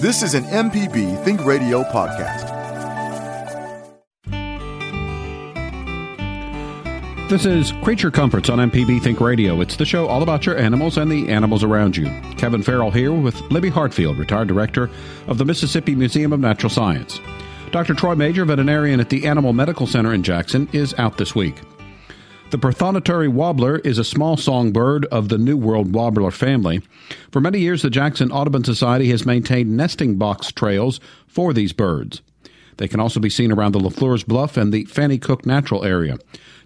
This is an MPB Think Radio podcast. This is Creature Comforts on MPB Think Radio. It's the show all about your animals and the animals around you. Kevin Farrell here with Libby Hartfield, retired director of the Mississippi Museum of Natural Science. Dr. Troy Majure, veterinarian at the Animal Medical Center in Jackson, is out this week. The Prothonotary warbler is a small songbird of the New World warbler family. For many years, the Jackson Audubon Society has maintained nesting box trails for these birds. They can also be seen around the LaFleur's Bluff and the Fannye Cook Natural Area.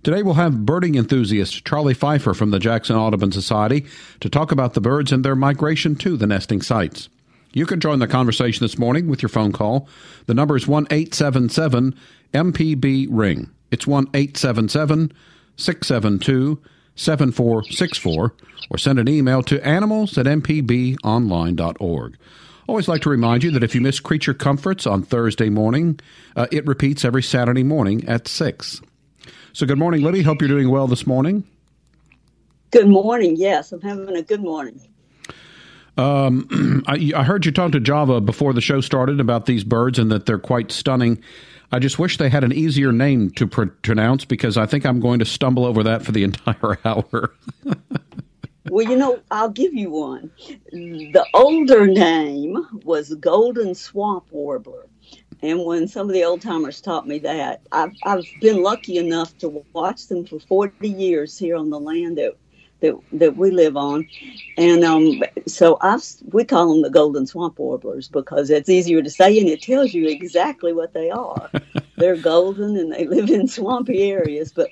Today we'll have birding enthusiast Charlie Pfeiffer from the Jackson Audubon Society to talk about the birds and their migration to the nesting sites. You can join the conversation this morning with your phone call. The number is 1 877 MPB Ring. It's 1 877 672 7464 or send an email to animals at mpbonline.org. Always like to remind you that if you miss Creature Comforts on Thursday morning, uh, it repeats every Saturday morning at 6. So, good morning, Libby. Hope you're doing well this morning. Good morning. Yes, I'm having a good morning. Um, I, I, heard you talk to Java before the show started about these birds and that they're quite stunning. I just wish they had an easier name to pr- pronounce because I think I'm going to stumble over that for the entire hour. well, you know, I'll give you one. The older name was Golden Swamp Warbler. And when some of the old timers taught me that, I've, I've been lucky enough to watch them for 40 years here on the land that that that we live on, and um, so I we call them the golden swamp warblers because it's easier to say and it tells you exactly what they are. they're golden and they live in swampy areas, but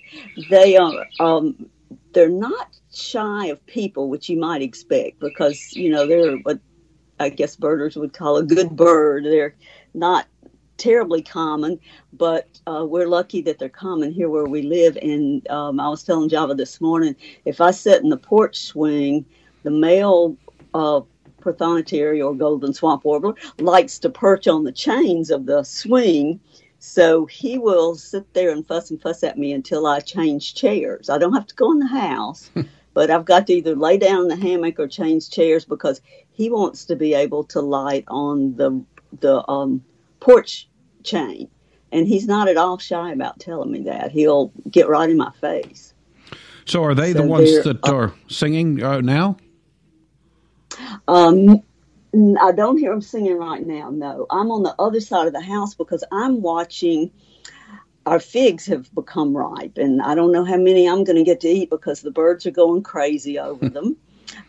they are um, they're not shy of people, which you might expect because you know they're what I guess birders would call a good bird. They're not terribly common, but uh, we're lucky that they're common here where we live. And um, I was telling Java this morning, if I sit in the porch swing, the male uh, prothonotary or golden swamp warbler likes to perch on the chains of the swing. So he will sit there and fuss and fuss at me until I change chairs. I don't have to go in the house, but I've got to either lay down in the hammock or change chairs because he wants to be able to light on the the um, porch chain. And he's not at all shy about telling me that. He'll get right in my face. So, are they so the ones that uh, are singing uh, now? Um, I don't hear them singing right now. No, I'm on the other side of the house because I'm watching. Our figs have become ripe, and I don't know how many I'm going to get to eat because the birds are going crazy over them.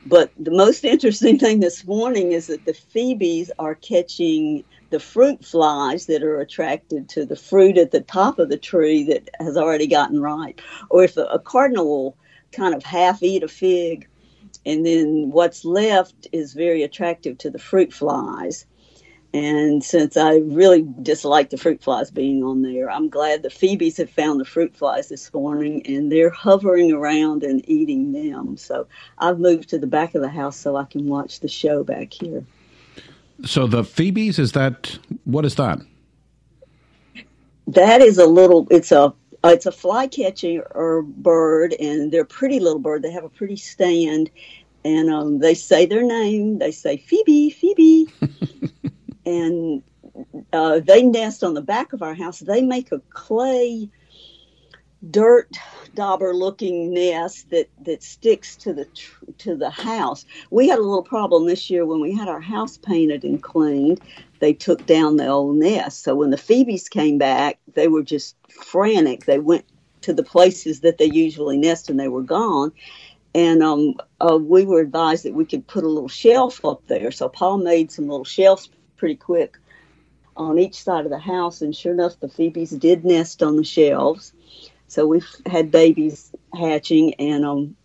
But the most interesting thing this morning is that the phoebes are catching the fruit flies that are attracted to the fruit at the top of the tree that has already gotten ripe. Or if a, cardinal will kind of half eat a fig, and then what's left is very attractive to the fruit flies. And since I really dislike the fruit flies being on there, I'm glad the phoebes have found the fruit flies this morning and they're hovering around and eating them. So I've moved to the back of the house so I can watch the show back here. So the Phoebes is that what is that? That is a little. It's a it's a flycatcher or bird, and they're a pretty little bird. They have a pretty stand, and um, they say their name. They say Phoebe, Phoebe, and uh, they nest on the back of our house. They make a clay dirt dauber looking nest that that sticks to the to the house. We had a little problem this year when we had our house painted and cleaned. They took down the old nest. So when the Phoebes came back, they were just frantic. They went to the places that they usually nest and they were gone. And um, uh, we were advised that we could put a little shelf up there. So Paul made some little shelves pretty quick on each side of the house. And sure enough, the Phoebes did nest on the shelves so we've had babies hatching, and um,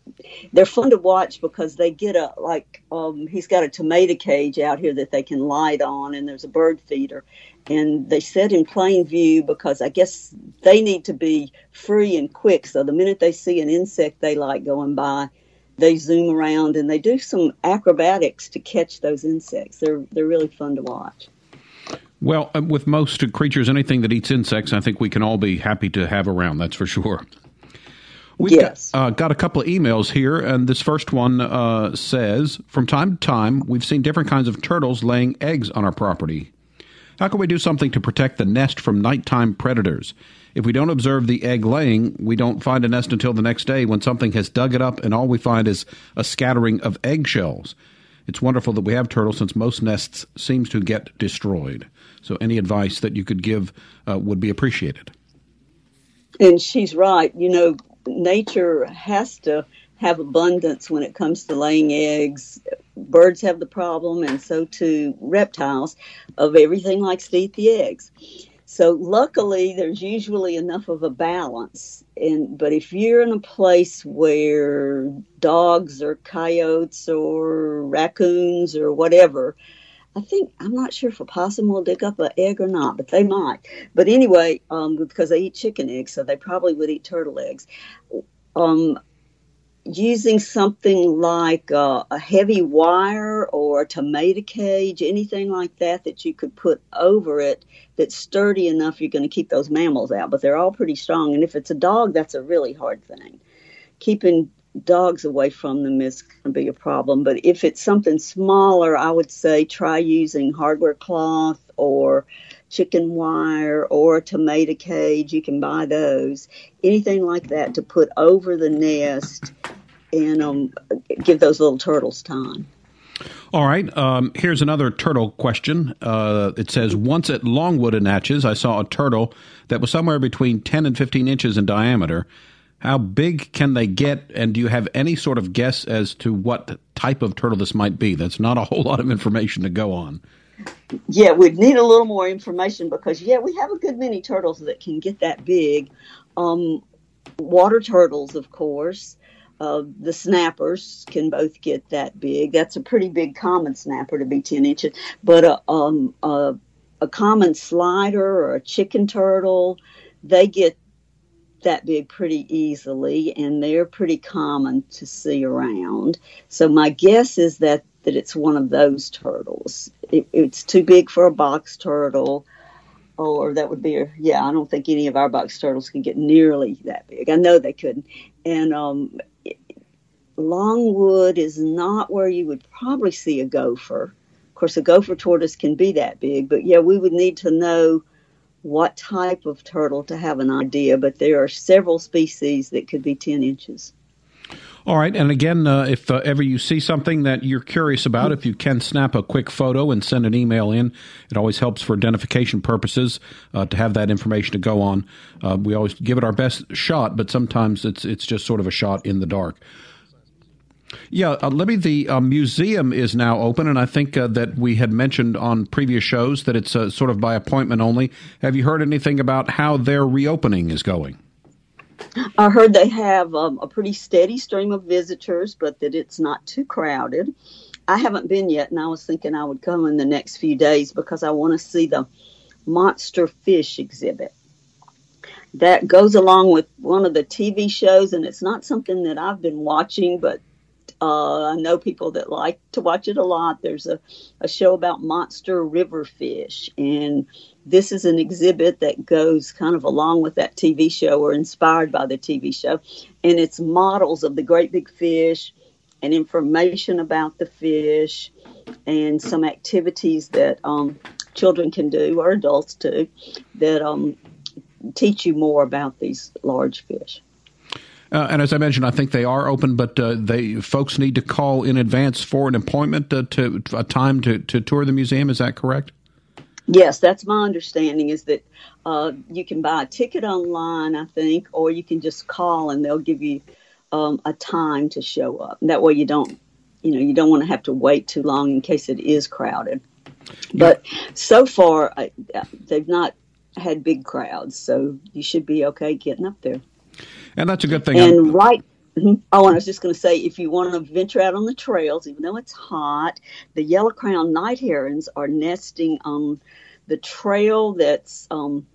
they're fun to watch because they get a like um, he's got a tomato cage out here that they can light on, and there's a bird feeder, and they set in plain view because I guess they need to be free and quick. So the minute they see an insect they like going by, they zoom around and they do some acrobatics to catch those insects. They're they're really fun to watch. Well, uh, with most creatures, anything that eats insects, I think we can all be happy to have around. That's for sure. We've yes. got, uh, got, a couple of emails here, and this first one uh, says From time to time, we've seen different kinds of turtles laying eggs on our property. How can we do something to protect the nest from nighttime predators? If we don't observe the egg laying, we don't find a nest until the next day when something has dug it up and all we find is a scattering of eggshells. It's wonderful that we have turtles since most nests seems to get destroyed. So any advice that you could give uh, would be appreciated. And she's right. You know, nature has to have abundance when it comes to laying eggs. Birds have the problem, and so too reptiles, of everything likes to eat the eggs. So luckily, there's usually enough of a balance. And but if you're in a place where dogs or coyotes or raccoons or whatever, I think I'm not sure if a possum will dig up an egg or not, but they might. But anyway, um, because they eat chicken eggs, so they probably would eat turtle eggs. Um, using something like uh, a heavy wire or a tomato cage, anything like that that you could put over it that's sturdy enough, you're going to keep those mammals out. But they're all pretty strong. And if it's a dog, that's a really hard thing. Keeping dogs away from them is going to be a problem. But if it's something smaller, I would say try using hardware cloth or chicken wire or a tomato cage. You can buy those. Anything like that to put over the nest and um, give those little turtles time. All right. Um, here's another turtle question. Uh, it says Once at Longwood in Natchez, I saw a turtle that was somewhere between 10 and 15 inches in diameter. How big can they get? And do you have any sort of guess as to what type of turtle this might be? That's not a whole lot of information to go on. Yeah, we'd need a little more information because, yeah, we have a good many turtles that can get that big. Um, water turtles, of course. Uh, the snappers can both get that big. That's a pretty big common snapper to be 10 inches. But a, um, a, a common slider or a chicken turtle, they get that big pretty easily and they're pretty common to see around. So my guess is that, that it's one of those turtles. It, it's too big for a box turtle or that would be a, yeah i don't think any of our box turtles can get nearly that big i know they couldn't and um, Longwood is not where you would probably see a gopher. Of course, a gopher tortoise can be that big, but yeah, we would need to know what type of turtle to have an idea. But there are several species that could be 10 inches. All right. And again, uh, if uh, ever you see something that you're curious about, if you can snap a quick photo and send an email in, it always helps for identification purposes uh, to have that information to go on. Uh, we always give it our best shot, but sometimes it's it's just sort of a shot in the dark. Yeah, uh, Libby, the uh, museum is now open, and I think uh, that we had mentioned on previous shows that it's uh, sort of by appointment only. Have you heard anything about how their reopening is going? I heard they have um, a pretty steady stream of visitors, but that it's not too crowded. I haven't been yet, and I was thinking I would come in the next few days because I want to see the monster fish exhibit that goes along with one of the TV shows, and it's not something that I've been watching, but uh, I know people that like to watch it a lot. There's a, a show about monster river fish, and this is an exhibit that goes kind of along with that TV show or inspired by the TV show. And it's models of the great big fish and information about the fish and some activities that um, children can do or adults do that um, teach you more about these large fish. Uh, and as I mentioned, I think they are open, but uh, they folks need to call in advance for an appointment uh, to a time to, to tour the museum. Is that correct? Yes, that's my understanding. Is that uh, you can buy a ticket online, I think, or you can just call and they'll give you um, a time to show up. That way, you don't, you know, you don't want to have to wait too long in case it is crowded. But so far, they've not had big crowds, so you should be okay getting up there. And that's a good thing. And I'm, right. Mm-hmm. Oh, and I was just going to say, if you want to venture out on the trails, even though it's hot, the yellow crown night herons are nesting on the trail that's um,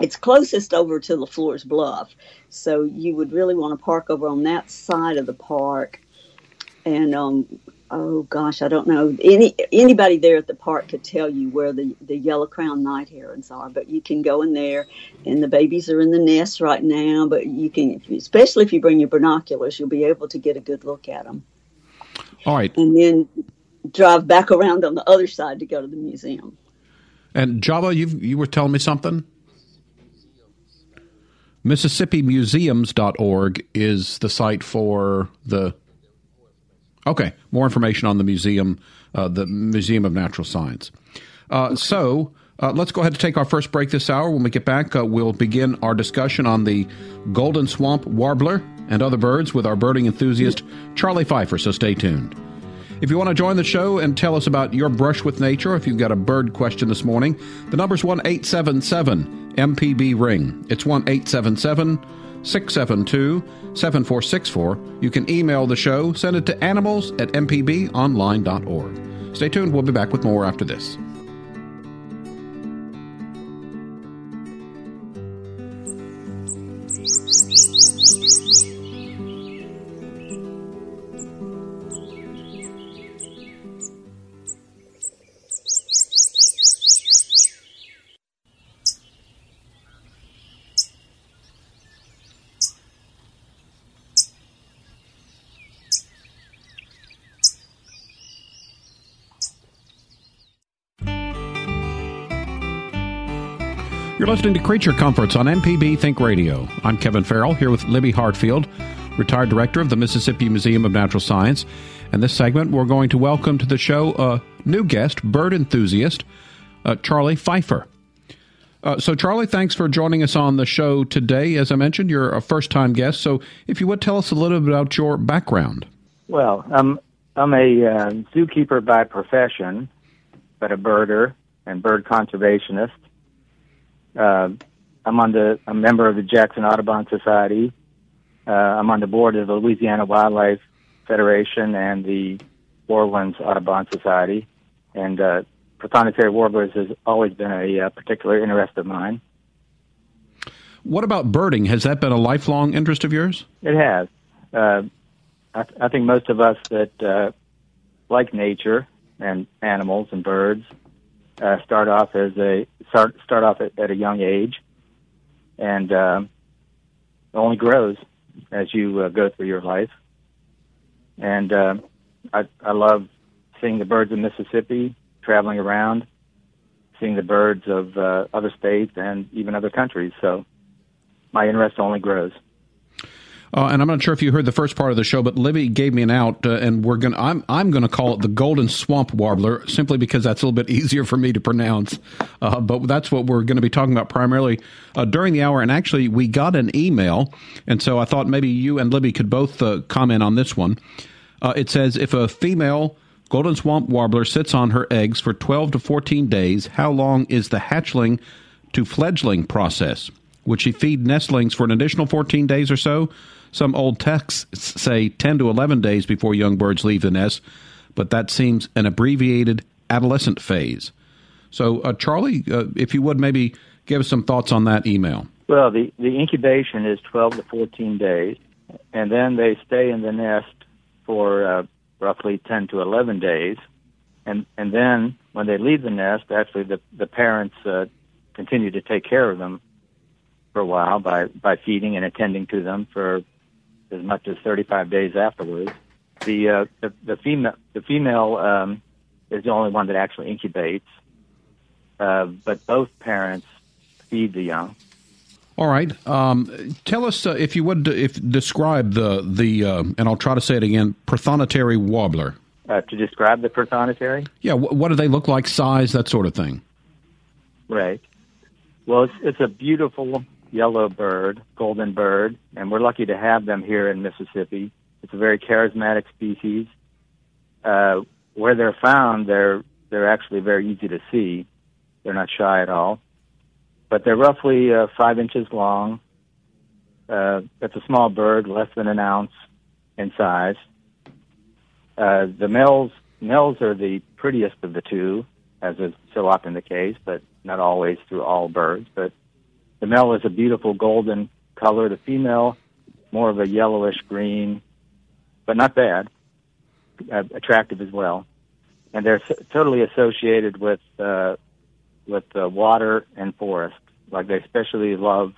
it's closest over to LaFleur's Bluff. So you would really want to park over on that side of the park and um, oh gosh, I don't know. Any anybody there at the park could tell you where the the yellow crown night herons are, but you can go in there, and the babies are in the nest right now. But you can, especially if you bring your binoculars, you'll be able to get a good look at them. All right, and then drive back around on the other side to go to the museum. And Java, you you were telling me something. MississippiMuseums.org is the site for the Okay, more information on the museum, uh, the Museum of Natural Science. Uh, okay. So uh, let's go ahead and take our first break this hour. When we get back, uh, we'll begin our discussion on the golden swamp warbler and other birds with our birding enthusiast, Charlie Pfeiffer. So stay tuned. If you want to join the show and tell us about your brush with nature, if you've got a bird question this morning, the number's 1 877 MPB Ring. It's 1 877 672 7464. You can email the show, send it to animals at mpbonline.org. Stay tuned, we'll be back with more after this. Listening to Creature Comforts on MPB Think Radio. I'm Kevin Farrell here with Libby Hartfield, retired director of the Mississippi Museum of Natural Science. And this segment, we're going to welcome to the show a new guest, bird enthusiast, uh, Charlie Pfeiffer. Uh, so, Charlie, thanks for joining us on the show today. As I mentioned, you're a first time guest. So, if you would tell us a little bit about your background. Well, I'm, I'm a uh, zookeeper by profession, but a birder and bird conservationist uh, I'm on the a member of the Jackson Audubon Society. Uh, I'm on the board of the Louisiana Wildlife Federation and the Orleans Audubon Society. And uh, prothonotary warblers has always been a uh, particular interest of mine. What about birding? Has that been a lifelong interest of yours? It has. Uh, I, th- I think most of us that uh, like nature and animals and birds uh, start off as a start start off at, at a young age, and um, only grows as you uh, go through your life. And uh, I I love seeing the birds of Mississippi, traveling around, seeing the birds of uh, other states and even other countries. So my interest only grows. Uh, and I'm not sure if you heard the first part of the show, but Libby gave me an out, uh, and we're gonna. I'm I'm gonna call it the golden swamp warbler simply because that's a little bit easier for me to pronounce. Uh, but that's what we're going to be talking about primarily uh, during the hour. And actually, we got an email, and so I thought maybe you and Libby could both uh, comment on this one. Uh, it says if a female golden swamp warbler sits on her eggs for 12 to 14 days, how long is the hatchling to fledgling process? Would she feed nestlings for an additional 14 days or so? Some old texts say 10 to 11 days before young birds leave the nest, but that seems an abbreviated adolescent phase. So, uh, Charlie, uh, if you would maybe give us some thoughts on that email. Well, the, the incubation is 12 to 14 days, and then they stay in the nest for uh, roughly 10 to 11 days. And, and then when they leave the nest, actually the, the parents uh, continue to take care of them for a while by, by feeding and attending to them for as much as 35 days afterwards. The uh, the, the female the female um, is the only one that actually incubates, uh, but both parents feed the young. All right. Um, tell us uh, if you would if describe the the uh, and I'll try to say it again. Prothonotary warbler. Uh, to describe the prothonotary. Yeah. Wh- what do they look like? Size, that sort of thing. Right. Well, it's, it's a beautiful yellow bird, golden bird, and we're lucky to have them here in Mississippi. It's a very charismatic species. Uh, where they're found, they're they're actually very easy to see. They're not shy at all, but they're roughly uh, five inches long. Uh, it's a small bird, less than an ounce in size. Uh, the males males are the prettiest of the two, as is so often the case, but not always through all birds. But the male is a beautiful golden color. The female, more of a yellowish green, but not bad. uh, attractive as well, and they're s- totally associated with uh, with uh, water and forest. Like they especially love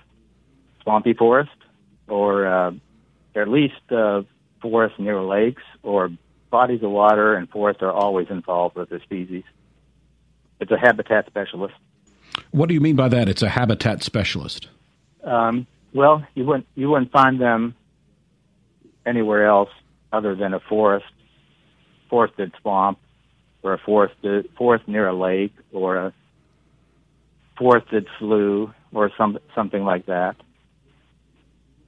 swampy forest, or uh, at least uh, forest near lakes or bodies of water and forest are always involved with the species. It's a habitat specialist. What do you mean by that? It's a habitat specialist. Um, well, you wouldn't you wouldn't find them anywhere else other than a forest, forested swamp, or a forested forest near a lake, or a forested slough, or some something like that.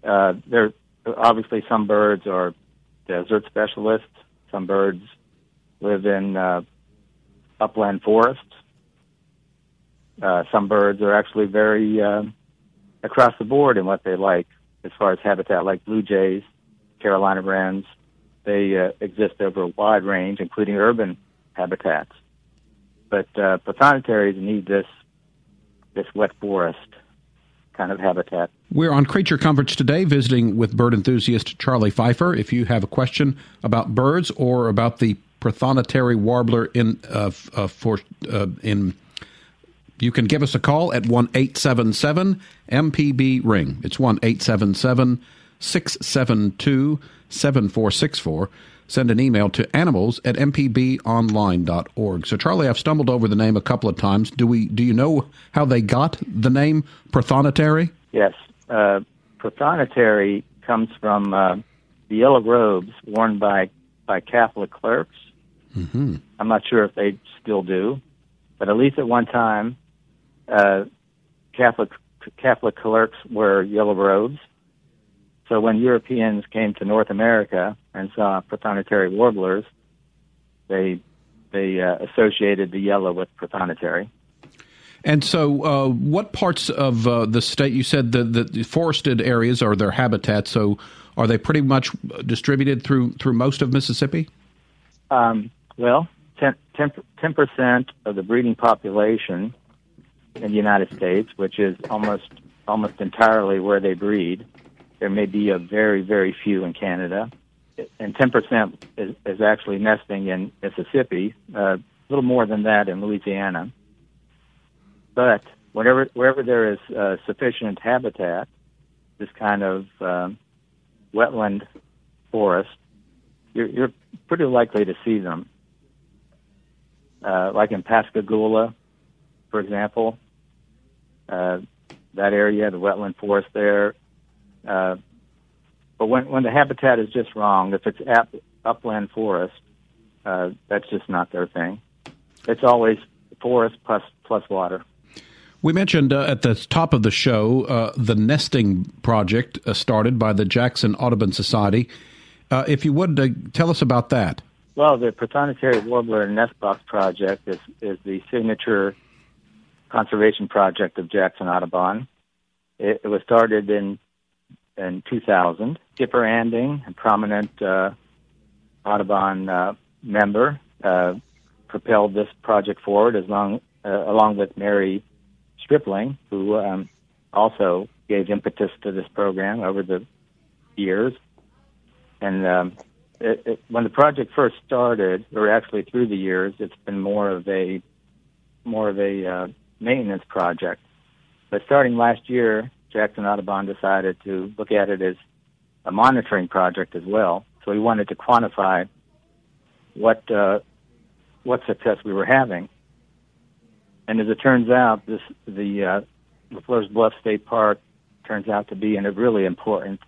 Uh, there, obviously, some birds are desert specialists. Some birds live in uh, upland forests. Uh, some birds are actually very uh, across the board in what they like as far as habitat, like blue jays, Carolina wrens. They uh, exist over a wide range, including urban habitats. But uh, need this this wet forest kind of habitat. We're on Creature Comforts today, visiting with bird enthusiast Charlie Pfeiffer. If you have a question about birds or about the prothonotary warbler in uh, uh, for uh, in you can give us a call at 1 877 MPB Ring. It's 1 877 672 7464. Send an email to animals at mpbonline.org. So, Charlie, I've stumbled over the name a couple of times. Do we? Do you know how they got the name Prothonotary? Yes. Uh, prothonotary comes from uh, the yellow robes worn by, by Catholic clerks. Mm-hmm. I'm not sure if they still do, but at least at one time, uh, Catholic Catholic clerks wear yellow robes. So when Europeans came to North America and saw prothonotary warblers, they they uh, associated the yellow with prothonotary. And so, uh, what parts of uh, the state? You said the, the forested areas are their habitats. So, are they pretty much distributed through through most of Mississippi? Um, well, 10 percent of the breeding population in the United States, which is almost almost entirely where they breed. There may be a very very few in Canada, and 10 percent is, is actually nesting in Mississippi. Uh, a little more than that in Louisiana. But whenever wherever there is uh, sufficient habitat, this kind of um, wetland forest, you're, you're pretty likely to see them. Uh, like in Pascagoula, for example, uh, that area, the wetland forest there. Uh, but when when the habitat is just wrong, if it's up, upland forest, uh, that's just not their thing. It's always forest plus plus water. We mentioned uh, at the top of the show uh, the nesting project uh, started by the Jackson Audubon Society. Uh, if you would uh, tell us about that. Well, the Prothonotary Warbler Nest Box Project is, is the signature conservation project of Jackson Audubon. It, it was started in in 2000. Skipper Anding, a prominent uh, Audubon member, propelled this project forward as long, along with Mary Stripling, who um, also gave impetus to this program over the years. And um, it, it, when the project first started, or actually through the years, it's been more of a more of a uh, maintenance project. But starting last year, Jackson Audubon decided to look at it as a monitoring project as well. So we wanted to quantify what uh, what success we were having. And as it turns out, this the uh, LaFleur's Bluff State Park turns out to be a really important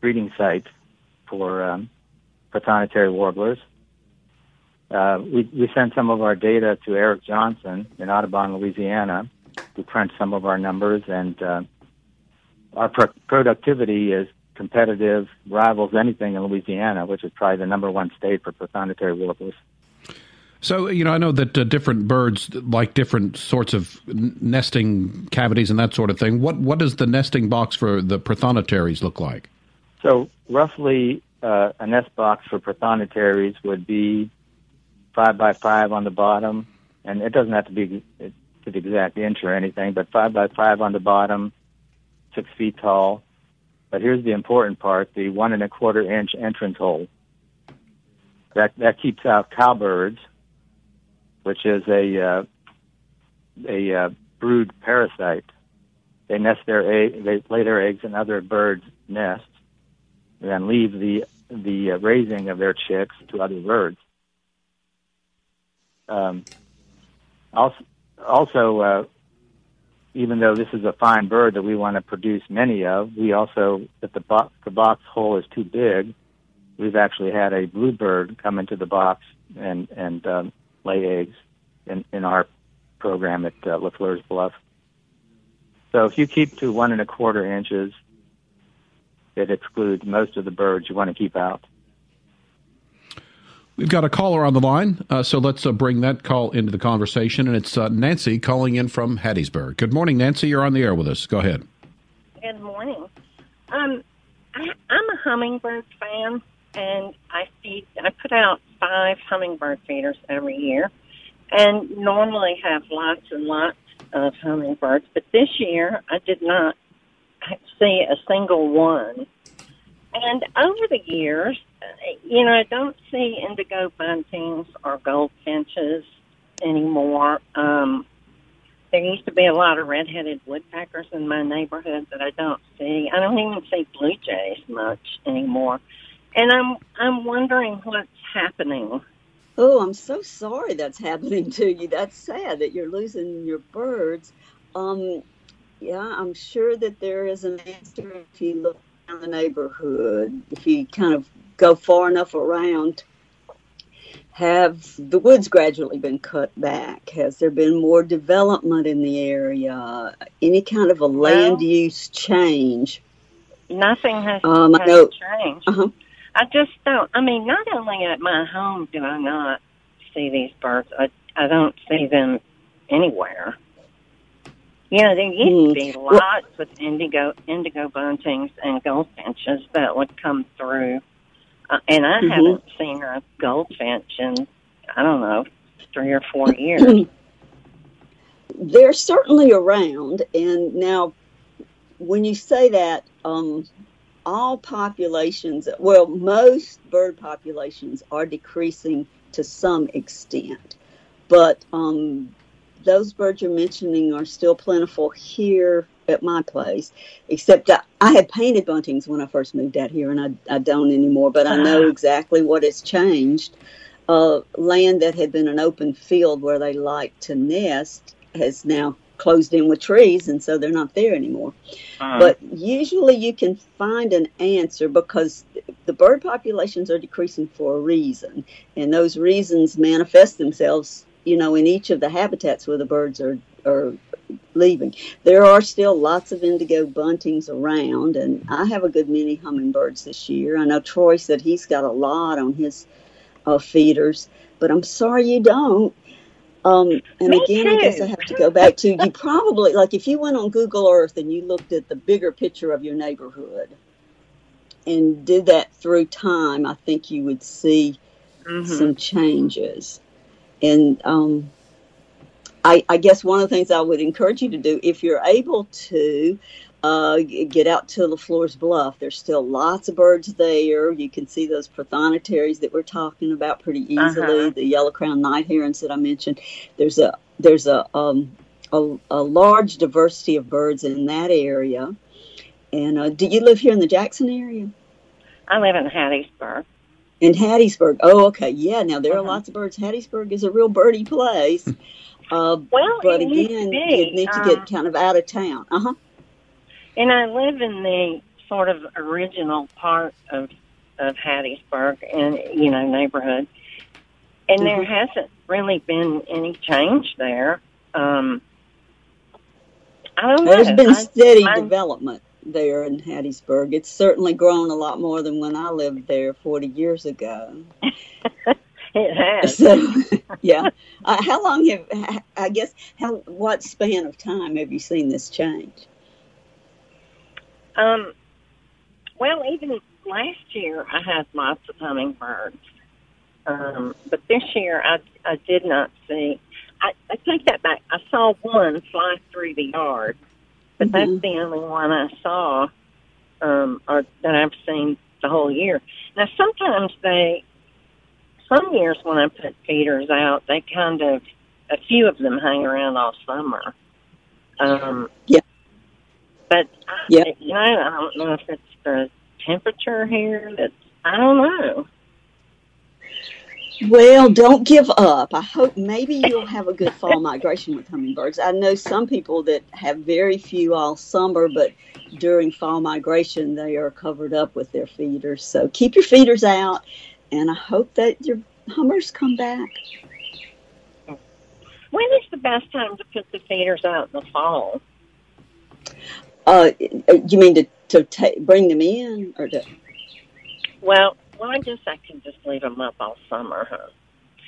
breeding site for um, warblers. Uh, we, we sent some of our data to Eric Johnson in Audubon, Louisiana, who crunched some of our numbers, and uh, our pro- productivity is competitive, rivals anything in Louisiana, which is probably the number one state for prothonotary warblers. So, you know, I know that uh, different birds like different sorts of n- nesting cavities and that sort of thing. What what does the nesting box for the prothonotaries look like? So, roughly, uh, a nest box for prothonotaries would be five by five on the bottom, and it doesn't have to be to the exact inch or anything, but five by five on the bottom, six feet tall. But here's the important part: the one and a quarter inch entrance hole. That that keeps out cowbirds, which is a uh, a uh, brood parasite. They nest their egg, they lay their eggs in other birds' nests, and then leave the the uh, raising of their chicks to other birds. Um, also, also uh, even though this is a fine bird that we want to produce many of, we also, if the box, the box hole is too big, we've actually had a bluebird come into the box and and um, lay eggs in in our program at uh, Lafleur's Bluff. So if you keep to one and a quarter inches, it excludes most of the birds you want to keep out. We've got a caller on the line, uh, so let's uh, bring that call into the conversation. And it's uh, Nancy calling in from Hattiesburg. Good morning, Nancy. You're on the air with us. Go ahead. Good morning. Um, I, I'm a hummingbird fan, and I feed. I put out five hummingbird feeders every year, and normally have lots and lots of hummingbirds. But this year, I did not see a single one. And over the years, you know, I don't see indigo buntings or goldfinches anymore. Um, there used to be a lot of red-headed woodpeckers in my neighborhood that I don't see. I don't even see blue jays much anymore. And I'm I'm wondering what's happening. Oh, I'm so sorry that's happening to you. That's sad that you're losing your birds. Um, yeah, I'm sure that there is an answer if you look around the neighborhood. If you kind of go far enough around, have the woods gradually been cut back? Has there been more development in the area? Any kind of a land Well- use change? Nothing has, Um, has know- changed. Uh-huh. I just don't. I mean, not only at my home do I not see these birds, I, I don't see them anywhere. You know, there used to be Hmm. Lots of indigo indigo buntings and goldfinches that would come through, uh, and I Mhm. haven't seen a goldfinch in I don't know three or four years. they're certainly around and now when you say that um, all populations well most bird populations are decreasing to some extent but um, those birds you're mentioning are still plentiful here at my place except that i had painted buntings when i first moved out here and i, I don't anymore but i know exactly what has changed. Uh, land that had been an open field where they like to nest has now closed in with trees, and so they're not there anymore. Uh, But usually you can find an answer because the bird populations are decreasing for a reason, and those reasons manifest themselves, you know, in each of the habitats where the birds are are leaving. There are still lots of indigo buntings around, and I have a good many hummingbirds this year. I know Troy said he's got a lot on his uh, feeders, but I'm sorry you don't. Um, and Me again, I guess. I have to go back to you probably like if you went on Google Earth and you looked at the bigger picture of your neighborhood and did that through time, I think you would see mhm. some changes. And um, I, I guess one of the things I would encourage you to do, if you're able to, uh, get out to LaFleur's Bluff. There's still lots of birds there. You can see those prothonotary that we're talking about pretty easily. Uh-huh. The yellow crowned night herons that I mentioned. There's a there's a um, a, a large diversity of birds in that area. And uh, do you live here in the Jackson area? I live in Hattiesburg. In Hattiesburg. Oh, okay. Yeah, now there are Uh-huh. lots of birds. Hattiesburg is a real birdie place. Uh, Well, but it used to again, you need to get kind of out of town. Uh huh. And I live in the sort of original part of of Hattiesburg and you know neighborhood, and there Mhm. hasn't really been any change there. Um, I don't know. There's been steady I- development there in Hattiesburg. It's certainly grown a lot more than when I lived there 40 years ago. it has. So, yeah. Uh, how long have, I guess, how what span of time have you seen this change? Um, well, even last year I had lots of hummingbirds, um, but this year I I did not see. I, I take that back. I saw one fly through the yard, but that's Mhm. the only one I saw, um, or that I've seen the whole year. Now sometimes they some years when I put feeders out, they kind of a few of them hang around all summer. Um, Yeah. But Yeah. I, you know, I don't know if it's the temperature here. That's I don't know. Well, don't give up. I hope maybe you'll have a good fall migration with hummingbirds. I know some people that have very few all summer, but during fall migration, they are covered up with their feeders. So keep your feeders out, and I hope that your hummers come back. When is the best time to put the feeders out in the fall? Uh, you mean to to ta- bring them in, or to? Well, well, I guess I can just leave them up all summer, huh?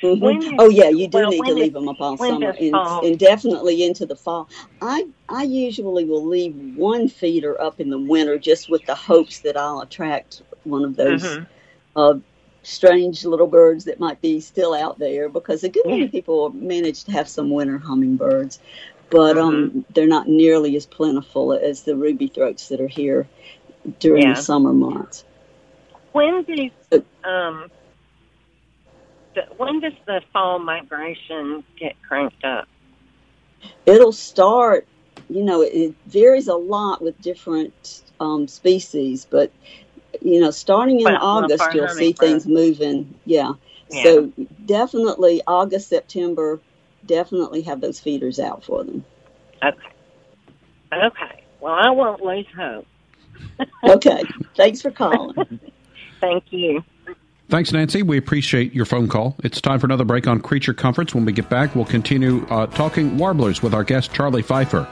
Mhm. When- oh yeah, you do well, need to leave them up all summer and, and definitely into the fall. I I usually will leave one feeder up in the winter just with the hopes that I'll attract one of those Mhm. uh, strange little birds that might be still out there because a good many people manage to have some winter hummingbirds, but Mm-hmm. um, they're not nearly as plentiful as the ruby throats that are here during Yeah. the summer months. When do um the, when does the fall migration get cranked up? It'll start, you know, it, it varies a lot with different um, species, but you know, starting in Well, August, you'll see things moving. Yeah. Yeah. So definitely August, September, definitely have those feeders out for them. Okay. Okay. Well, I won't lose hope. Okay. Thanks for calling. Thank you. Thanks, Nancy. We appreciate your phone call. It's time for another break on Creature Comforts. When we get back, we'll continue uh, talking warblers with our guest, Charlie Pfeiffer.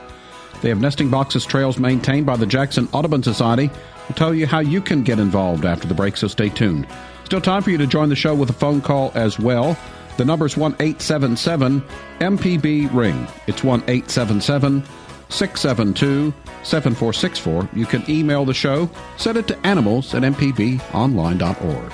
They have nesting boxes trails maintained by the Jackson Audubon Society. We'll tell you how you can get involved after the break, so stay tuned. Still time for you to join the show with a phone call as well. The number's 1 877 MPB Ring. It's 1 877 672 7464. You can email the show, send it to animals at mpbonline.org.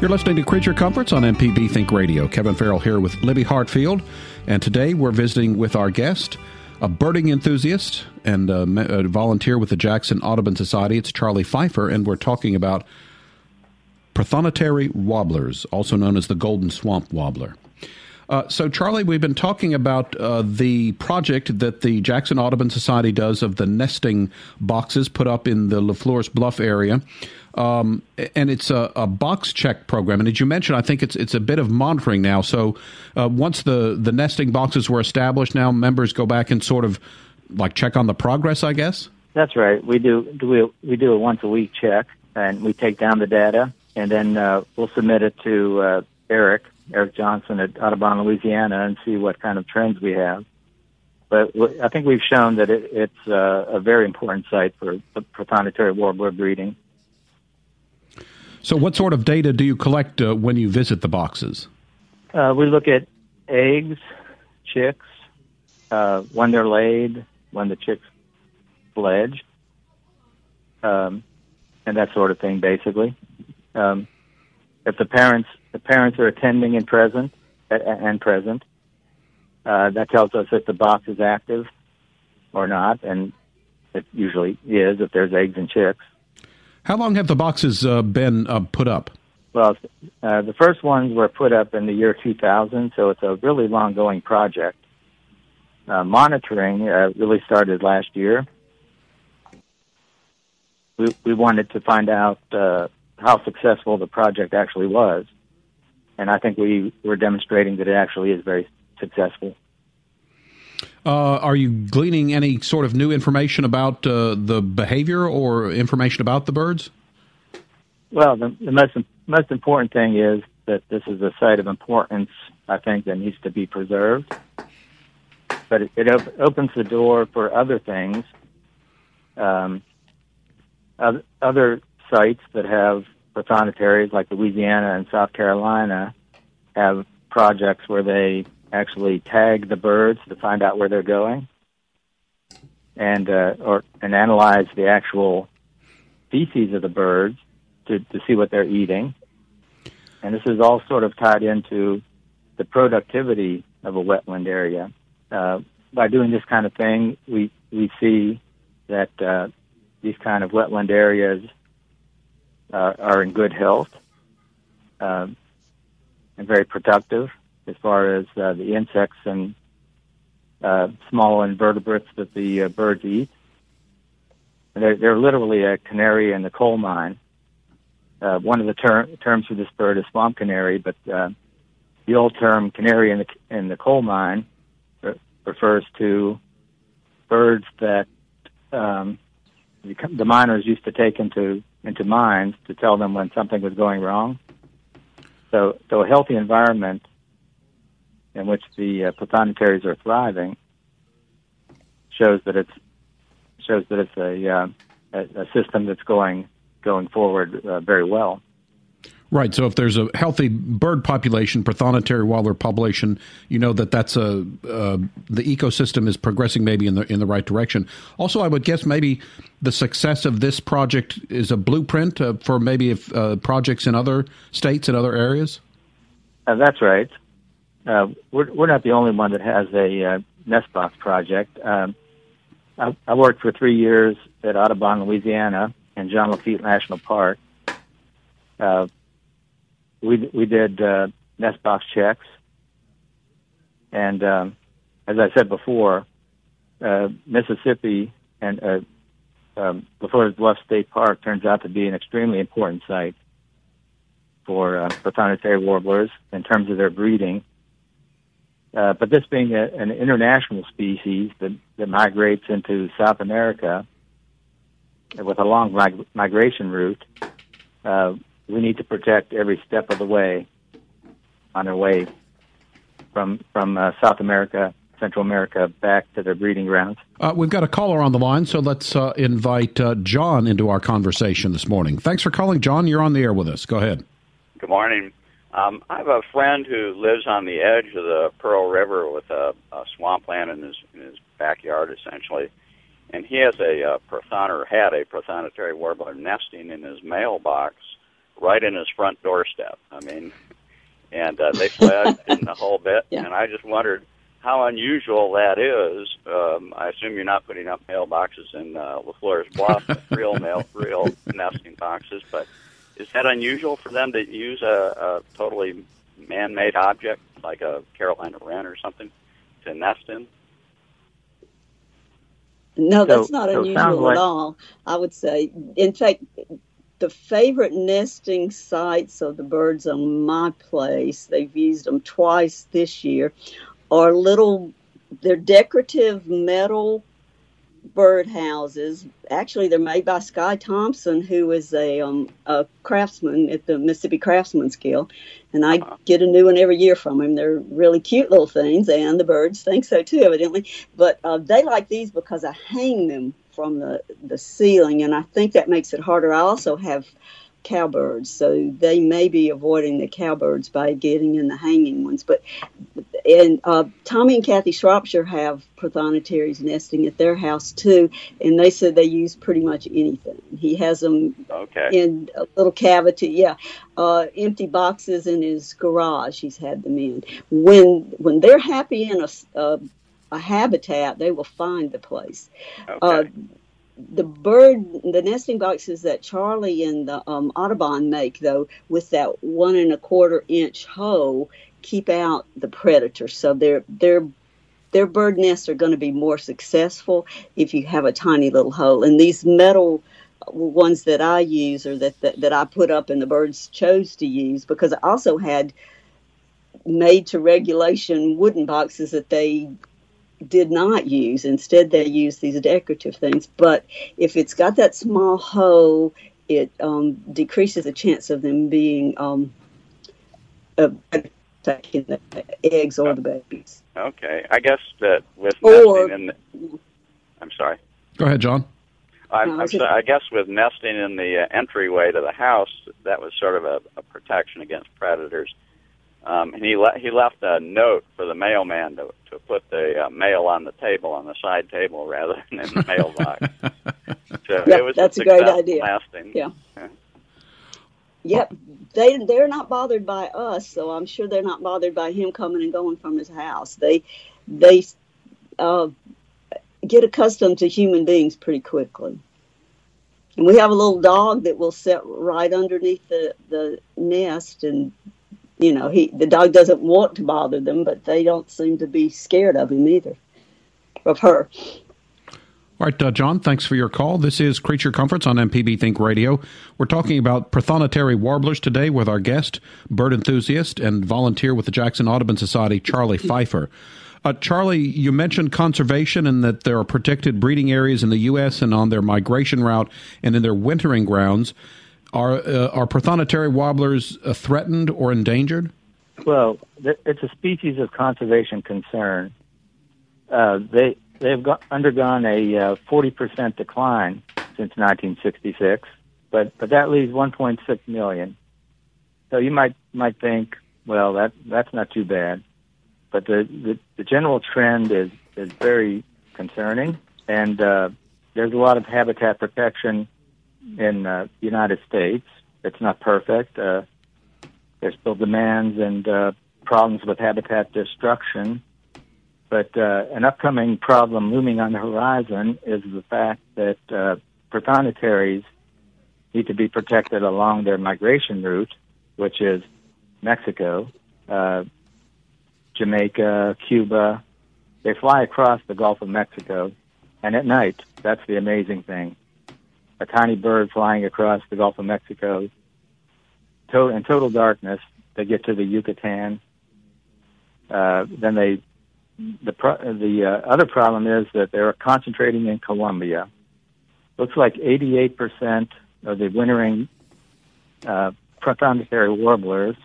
You're listening to Creature Comforts on MPB Think Radio. Kevin Farrell here with Libby Hartfield, and today we're visiting with our guest, a birding enthusiast and a, a volunteer with the Jackson Audubon Society. It's Charlie Pfeiffer, and we're talking about prothonotary warblers, also known as the golden swamp warbler. Uh, so, Charlie, we've been talking about uh, the project that the Jackson Audubon Society does of the nesting boxes put up in the LaFleur's Bluff area. Um, and it's a, a box check program. And as you mentioned, I think it's it's a bit of monitoring now. So uh, once the, the nesting boxes were established, now members go back and sort of like check on the progress, I guess. That's right. We do we we do a once a week check, and we take down the data, and then uh, we'll submit it to uh, Eric Eric Johnson at Audubon, Louisiana, and see what kind of trends we have. But I think we've shown that it, it's uh, a very important site for the prothonotary warbler breeding. So, what sort of data do you collect uh, when you visit the boxes? Uh, we look at eggs, chicks, uh, when they're laid, when the chicks fledge, um, and that sort of thing. Basically, um, if the parents the parents are attending and present and present, uh, that tells us if the box is active or not, and it usually is if there's eggs and chicks. How long have the boxes uh, been uh, put up? Well, uh, the first ones were put up in the year 2000, so it's a really long going project. Uh, monitoring uh, really started last year. We, we wanted to find out uh, how successful the project actually was, and I think we were demonstrating that it actually is very successful. Uh, are you gleaning any sort of new information about uh, the behavior or information about the birds? Well, the, the most most important thing is that this is a site of importance. I think that needs to be preserved, but it, it op- opens the door for other things. Um, other sites that have prothonotary, like Louisiana and South Carolina, have projects where they actually tag the birds to find out where they're going, and uh, or and analyze the actual species of the birds to to see what they're eating. And this is all sort of tied into the productivity of a wetland area. Uh, by doing this kind of thing, we we see that uh, these kind of wetland areas uh, are in good health uh, and very productive as far as uh, the insects and uh, small invertebrates that the uh, birds eat. They're, they're literally a canary in the coal mine. Uh, one of the ter- terms for this bird is swamp canary, but uh, the old term canary in the in the coal mine re- refers to birds that um, the, the miners used to take into into mines to tell them when something was going wrong. So, so a healthy environment in which the uh, prothonotaries are thriving shows that it's shows that it's a uh, a, a system that's going going forward uh, very well. Right. So if there's a healthy bird population, prothonotary warbler population, you know that that's a uh, the ecosystem is progressing maybe in the in the right direction. Also, I would guess maybe the success of this project is a blueprint uh, for maybe if, uh, projects in other states and other areas. Uh, that's right. Uh, we're we're not the only one that has a uh, nest box project. Um, I, I worked for three years at Audubon, Louisiana, and Jean Lafitte National Park. Uh, we we did uh, nest box checks, and um, as I said before, uh, Mississippi and uh, um, Bluff State Park turns out to be an extremely important site for uh, prothonotary warblers in terms of their breeding. Uh, but this being a, an international species that, that migrates into South America with a long mig- migration route, uh, we need to protect every step of the way on their way from from uh, South America, Central America, back to their breeding grounds. Uh, we've got a caller on the line, so let's uh, invite uh, John into our conversation this morning. Thanks for calling, John. You're on the air with us. Go ahead. Good morning. Um, I have a friend who lives on the edge of the Pearl River with a, a swampland in his in his backyard, essentially, and he has a uh, prothon or had a prothonotary warbler nesting in his mailbox right in his front doorstep. I mean, and uh, they fled in the whole bit, yeah. and I just wondered how unusual that is. Um, I assume you're not putting up mailboxes in uh, LeFleur's Bluff, real mail, real nesting boxes, but is that unusual for them to use a, a totally man-made object like a Carolina wren or something to nest in? No, that's so, not unusual like... at all. I would say, in fact, the favorite nesting sites of the birds on my place, they've used them twice this year, are little, they're decorative metal bird houses. Actually, they're made by Sky Thompson, who is a, um, a craftsman at the Mississippi Craftsman's Guild. And I uh-huh. get a new one every year from him. They're really cute little things, and the birds think so too, evidently. But uh, they like these because I hang them from the, the ceiling, and I think that makes it harder. I also have cowbirds, so they may be avoiding the cowbirds by getting in the hanging ones. But and uh, Tommy and Kathy Shropshire have prothonotaries nesting at their house too, and they said they use pretty much anything. He has them okay. in a little cavity, yeah, uh, empty boxes in his garage. He's had them in. When when they're happy in a, a a habitat, they will find the place. Okay. Uh, the bird, the nesting boxes that Charlie and the um, Audubon make, though, with that one and a quarter inch hole, keep out the predators. So their their their bird nests are going to be more successful if you have a tiny little hole. And these metal ones that I use or that, that, that I put up and the birds chose to use because I also had made to regulation wooden boxes that they did not use. Instead, they use these decorative things. But if it's got that small hole, it um, decreases the chance of them being um, uh, attacking the eggs or the babies. Okay, I guess that with Or- nesting in the, I'm sorry. Go ahead, John. I'm, No, I'm it's a- I guess with nesting in the uh, entryway to the house, that was sort of a, a protection against predators. Um, and he le- he left a note for the mailman to to put the uh, mail on the table on the side table rather than in the mailbox. So Yep, it was that's a great success idea. Lasting. Yeah. Yep, they they're not bothered by us, so I'm sure they're not bothered by him coming and going from his house. They they uh, get accustomed to human beings pretty quickly. And we have a little dog that will sit right underneath the, the nest, and you know he the dog doesn't want to bother them, but they don't seem to be scared of him either, of her. All right, uh, John, thanks for your call. This is Creature Comforts on MPB Think Radio. We're talking about prothonotary warblers today with our guest, bird enthusiast and volunteer with the Jackson Audubon Society, Charlie Pfeiffer. Uh, Charlie, you mentioned conservation and that there are protected breeding areas in the U.S. and on their migration route and in their wintering grounds. Are, uh, are prothonotary warblers uh, threatened or endangered? Well, it's a species of conservation concern. Uh, they they've got, undergone a uh, forty percent decline since 1966, but but that leaves 1.6 million. So you might might think, well, that that's not too bad, but the the, the general trend is is very concerning, and uh, there's a lot of habitat protection in uh, the United States. It's not perfect. Uh, there's still demands and uh, problems with habitat destruction. But uh, an upcoming problem looming on the horizon is the fact that uh, need to be protected along their migration route, which is Mexico, uh, Jamaica, Cuba. They fly across the Gulf of Mexico, and at night, that's the amazing thing. A tiny bird flying across the Gulf of Mexico to- in total darkness. They get to the Yucatan. Uh, then they, the pro- the uh, other problem is that they're concentrating in Colombia. Looks like 88% of the wintering uh, warblers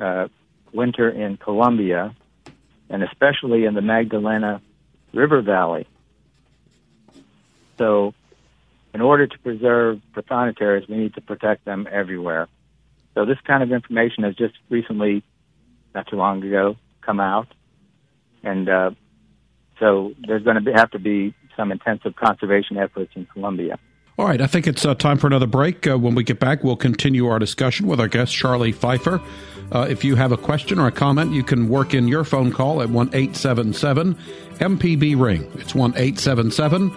uh, winter in Colombia, and especially in the Magdalena River Valley. So, in order to preserve prothonotaries, we need to protect them everywhere. So this kind of information has just recently, not too long ago, come out, and uh, so there's going to have to be some intensive conservation efforts in Colombia. All right, I think it's uh, time for another break. Uh, when we get back, we'll continue our discussion with our guest, Charlie Pfeiffer. Uh, if you have a question or a comment, you can work in your phone call at 1 877 MPB Ring. It's 1 877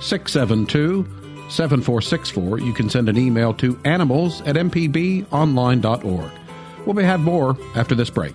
672 7464. You can send an email to animals at mpbonline.org. We'll be have more after this break.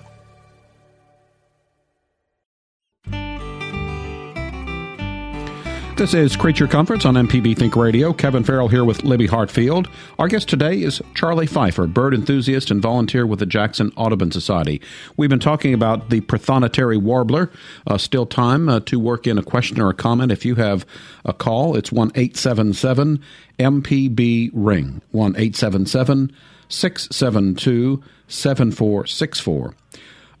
This is Creature Comforts on MPB Think Radio. Kevin Farrell here with Libby Hartfield. Our guest today is Charlie Pfeiffer, bird enthusiast and volunteer with the Jackson Audubon Society. We've been talking about the prothonotary warbler. Uh, still time uh, to work in a question or a comment. If you have a call, it's 1 877 MPB Ring. 1 877 672 7464.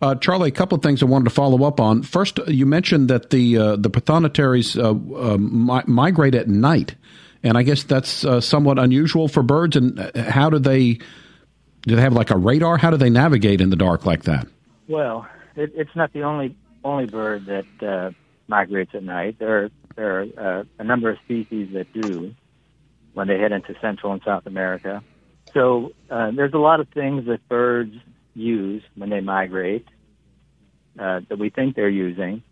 Uh, Charlie, a couple of things I wanted to follow up on. First, you mentioned that the uh, the prothonotarians uh, uh, mi- migrate at night, and I guess that's uh, somewhat unusual for birds. And uh, how do they do? They have like a radar? How do they navigate in the dark like that? Well, it, it's not the only only bird that migrates at night. There are, there are a number of species that do when they head into Central and South America. So there's a lot of things that birds use when they migrate. uh, that we think they're using,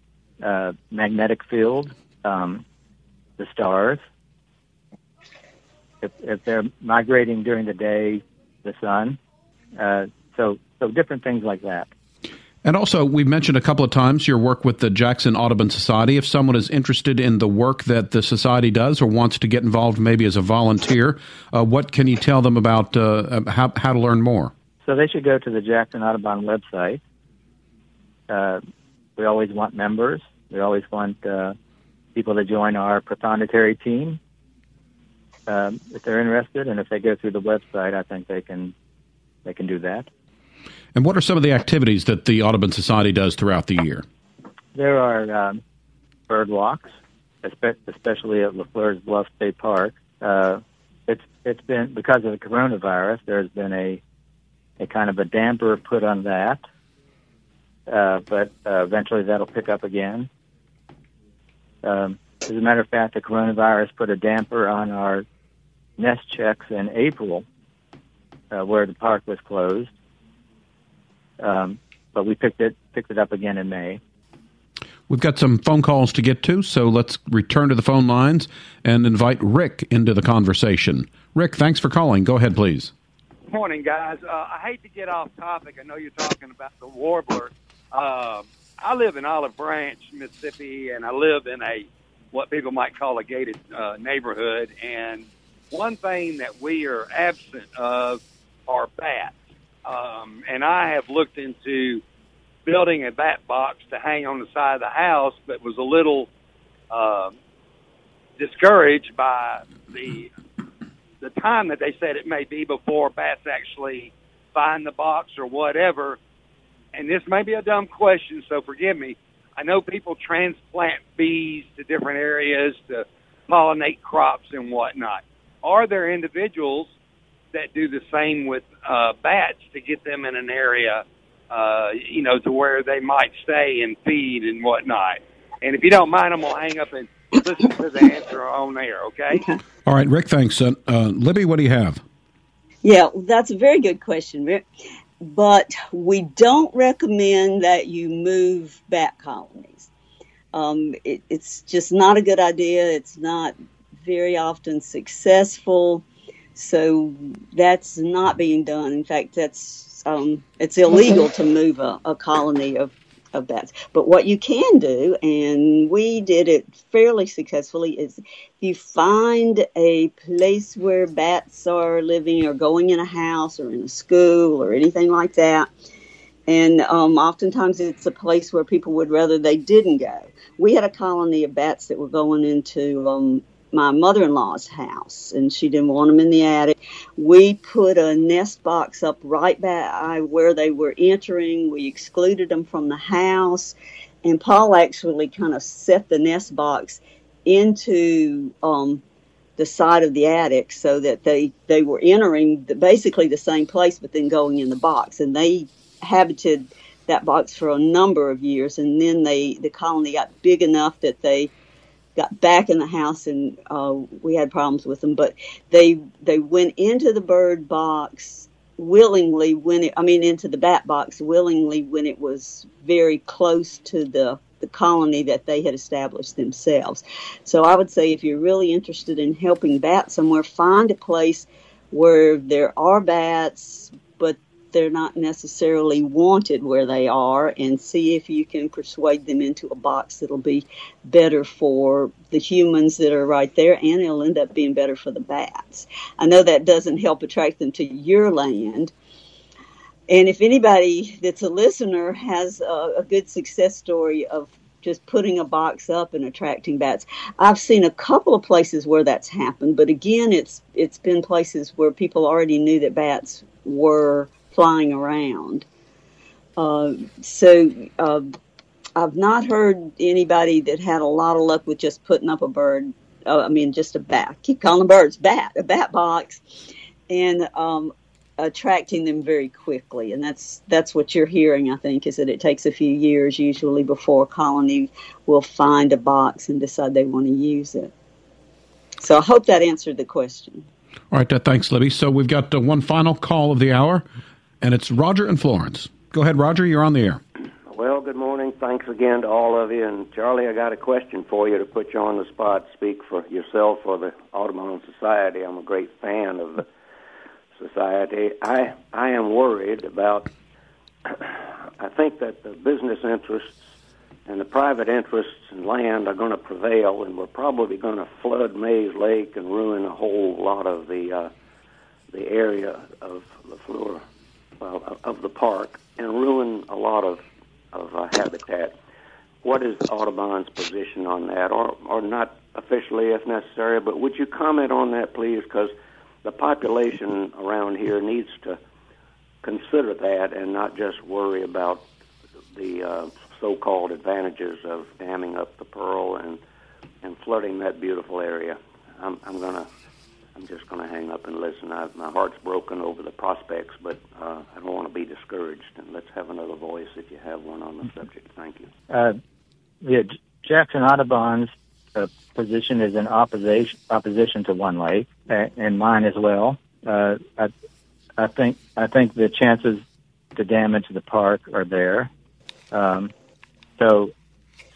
uh, magnetic field, um, the stars. If, if they're migrating during the day, the sun. Uh, so, so different things like that. And also, we've mentioned a couple of times your work with the Jackson Audubon Society. If someone is interested in the work that the society does or wants to get involved maybe as a volunteer, uh, what can you tell them about uh, how, how to learn more? So they should go to the Jackson Audubon website. Uh, we always want members. We always want uh, people to join our prothonotary team um, if they're interested. And if they go through the website, I think they can they can do that. And what are some of the activities that the Audubon Society does throughout the year? There are um, bird walks, especially at LeFleur's Bluff State Park. Uh, it's it's been because of the coronavirus. There's been a a kind of a damper put on that, uh, but uh, eventually that'll pick up again. Um, as a matter of fact, the coronavirus put a damper on our nest checks in April, uh, where the park was closed. Um, but we picked it picked it up again in May. We've got some phone calls to get to, so let's return to the phone lines and invite Rick into the conversation. Rick, thanks for calling. Go ahead, please. Morning, guys. Uh, I hate to get off topic. I know you're talking about the warbler. Uh, I live in Olive Branch, Mississippi, and I live in a what people might call a gated uh, neighborhood. And one thing that we are absent of are bats. Um, and I have looked into building a bat box to hang on the side of the house, but was a little uh, discouraged by the the time that they said it may be before bats actually find the box or whatever. And this may be a dumb question, so forgive me. I know people transplant bees to different areas to pollinate crops and whatnot. Are there individuals that do the same with uh, bats to get them in an area, uh, you know, to where they might stay and feed and whatnot. And if you don't mind, I'm gonna hang up and listen to the answer on there, Okay. okay. All right, Rick. Thanks. Uh, uh, Libby, what do you have? Yeah, that's a very good question, Rick. But we don't recommend that you move bat colonies. Um, it, it's just not a good idea. It's not very often successful. So that's not being done. In fact, that's um, it's illegal to move a, a colony of, of bats. But what you can do, and we did it fairly successfully, is you find a place where bats are living or going in a house or in a school or anything like that. And um, oftentimes it's a place where people would rather they didn't go. We had a colony of bats that were going into um, my mother-in-law's house and she didn't want them in the attic. We put a nest box up right by where they were entering. We excluded them from the house and paul actually kind of set the nest box into um, the side of the attic so that they they were entering the, basically the same place but then going in the box. And they habited that box for a number of years and then they the colony got big enough that they got back in the house and uh, we had problems with them. But they they went into the bird box willingly when it I mean into the bat box willingly when it was very close to the the colony that they had established themselves. So I would say if you're really interested in helping bats somewhere, find a place where there are bats, they're not necessarily wanted where they are and see if you can persuade them into a box that'll be better for the humans that are right there and it'll end up being better for the bats. I know that doesn't help attract them to your land. And if anybody that's a listener has a, a good success story of just putting a box up and attracting bats. I've seen a couple of places where that's happened, but again, it's it's been places where people already knew that bats were flying around. Uh, so uh, I've not heard anybody that had a lot of luck with just putting up a bird. Uh, I mean, just a bat. keep calling birds bat, a bat box, and um, attracting them very quickly. And that's that's what you're hearing. I think is that it takes a few years usually before a colony will find a box and decide they want to use it. So I hope that answered the question. All right, uh, thanks, Libby. So we've got uh, one final call of the hour and it's Roger and Florence. Go ahead, Roger. You're on the air. Well, good morning. Thanks again to all of you. And Charlie, I got a question for you to put you on the spot. Speak for yourself or the Audubon Society. I'm a great fan of the society. I I am worried about. I think that the business interests and the private interests in land are going to prevail, and we're probably going to flood Mayes Lake and ruin a whole lot of the uh, the area of the floor well, of the park and ruin a lot of of uh, habitat. What is Audubon's position on that, or or not officially, if necessary? But would you comment on that, please? Because the population around here needs to consider that and not just worry about the uh, so-called advantages of damming up the Pearl and and flooding that beautiful area. I'm, I'm gonna I'm just gonna hang up and listen. I, my heart's broken over the prospects, but uh, I don't want to be discouraged. And let's have another voice if you have one on the subject. Thank you. Uh, yeah, Jackson Audubon's uh, position is in opposition opposition to One Lake, and mine as well. Uh, I, I think I think the chances to damage the park are there. Um, so,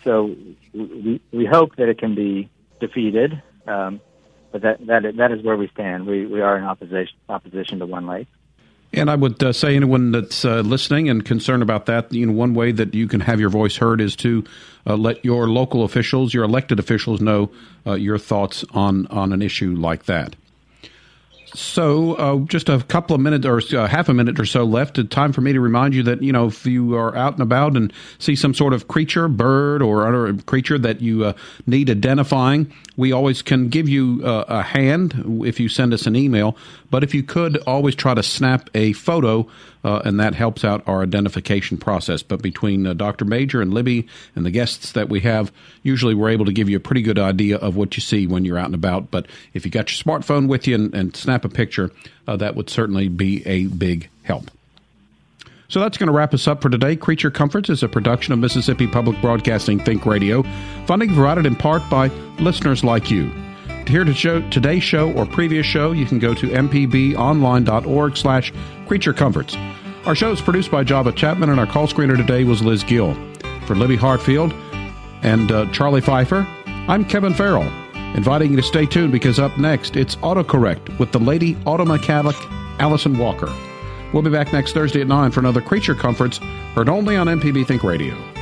so we we hope that it can be defeated, um, but that that that is where we stand. We we are in opposition opposition to One Lake. And I would uh, say anyone that's uh, listening and concerned about that, you know, one way that you can have your voice heard is to uh, let your local officials, your elected officials, know uh, your thoughts on on an issue like that. So, uh, just a couple of minutes or uh, half a minute or so left. Time for me to remind you that you know if you are out and about and see some sort of creature, bird or other creature that you uh, need identifying, we always can give you uh, a hand if you send us an email. But if you could, always try to snap a photo uh, and that helps out our identification process. But between uh, Dr. Majure and Libby and the guests that we have, usually we're able to give you a pretty good idea of what you see when you're out and about. But if you got your smartphone with you and, and snap a picture, uh, that would certainly be a big help. So that's going to wrap us up for today. Creature Comforts is a production of Mississippi Public Broadcasting Think Radio, funding provided in part by listeners like you. To hear the show, today's show or previous show, you can go to mpbonline.org slash creature comforts. Our show is produced by Java Chapman, and our call screener today was Liz Gill. For Libby Hartfield and uh, Charlie Pfeiffer, I'm Kevin Farrell, inviting you to stay tuned because up next, it's AutoCorrect with the lady auto mechanic Allison Walker. We'll be back next Thursday at 9 for another Creature Comforts, heard only on MPB Think Radio.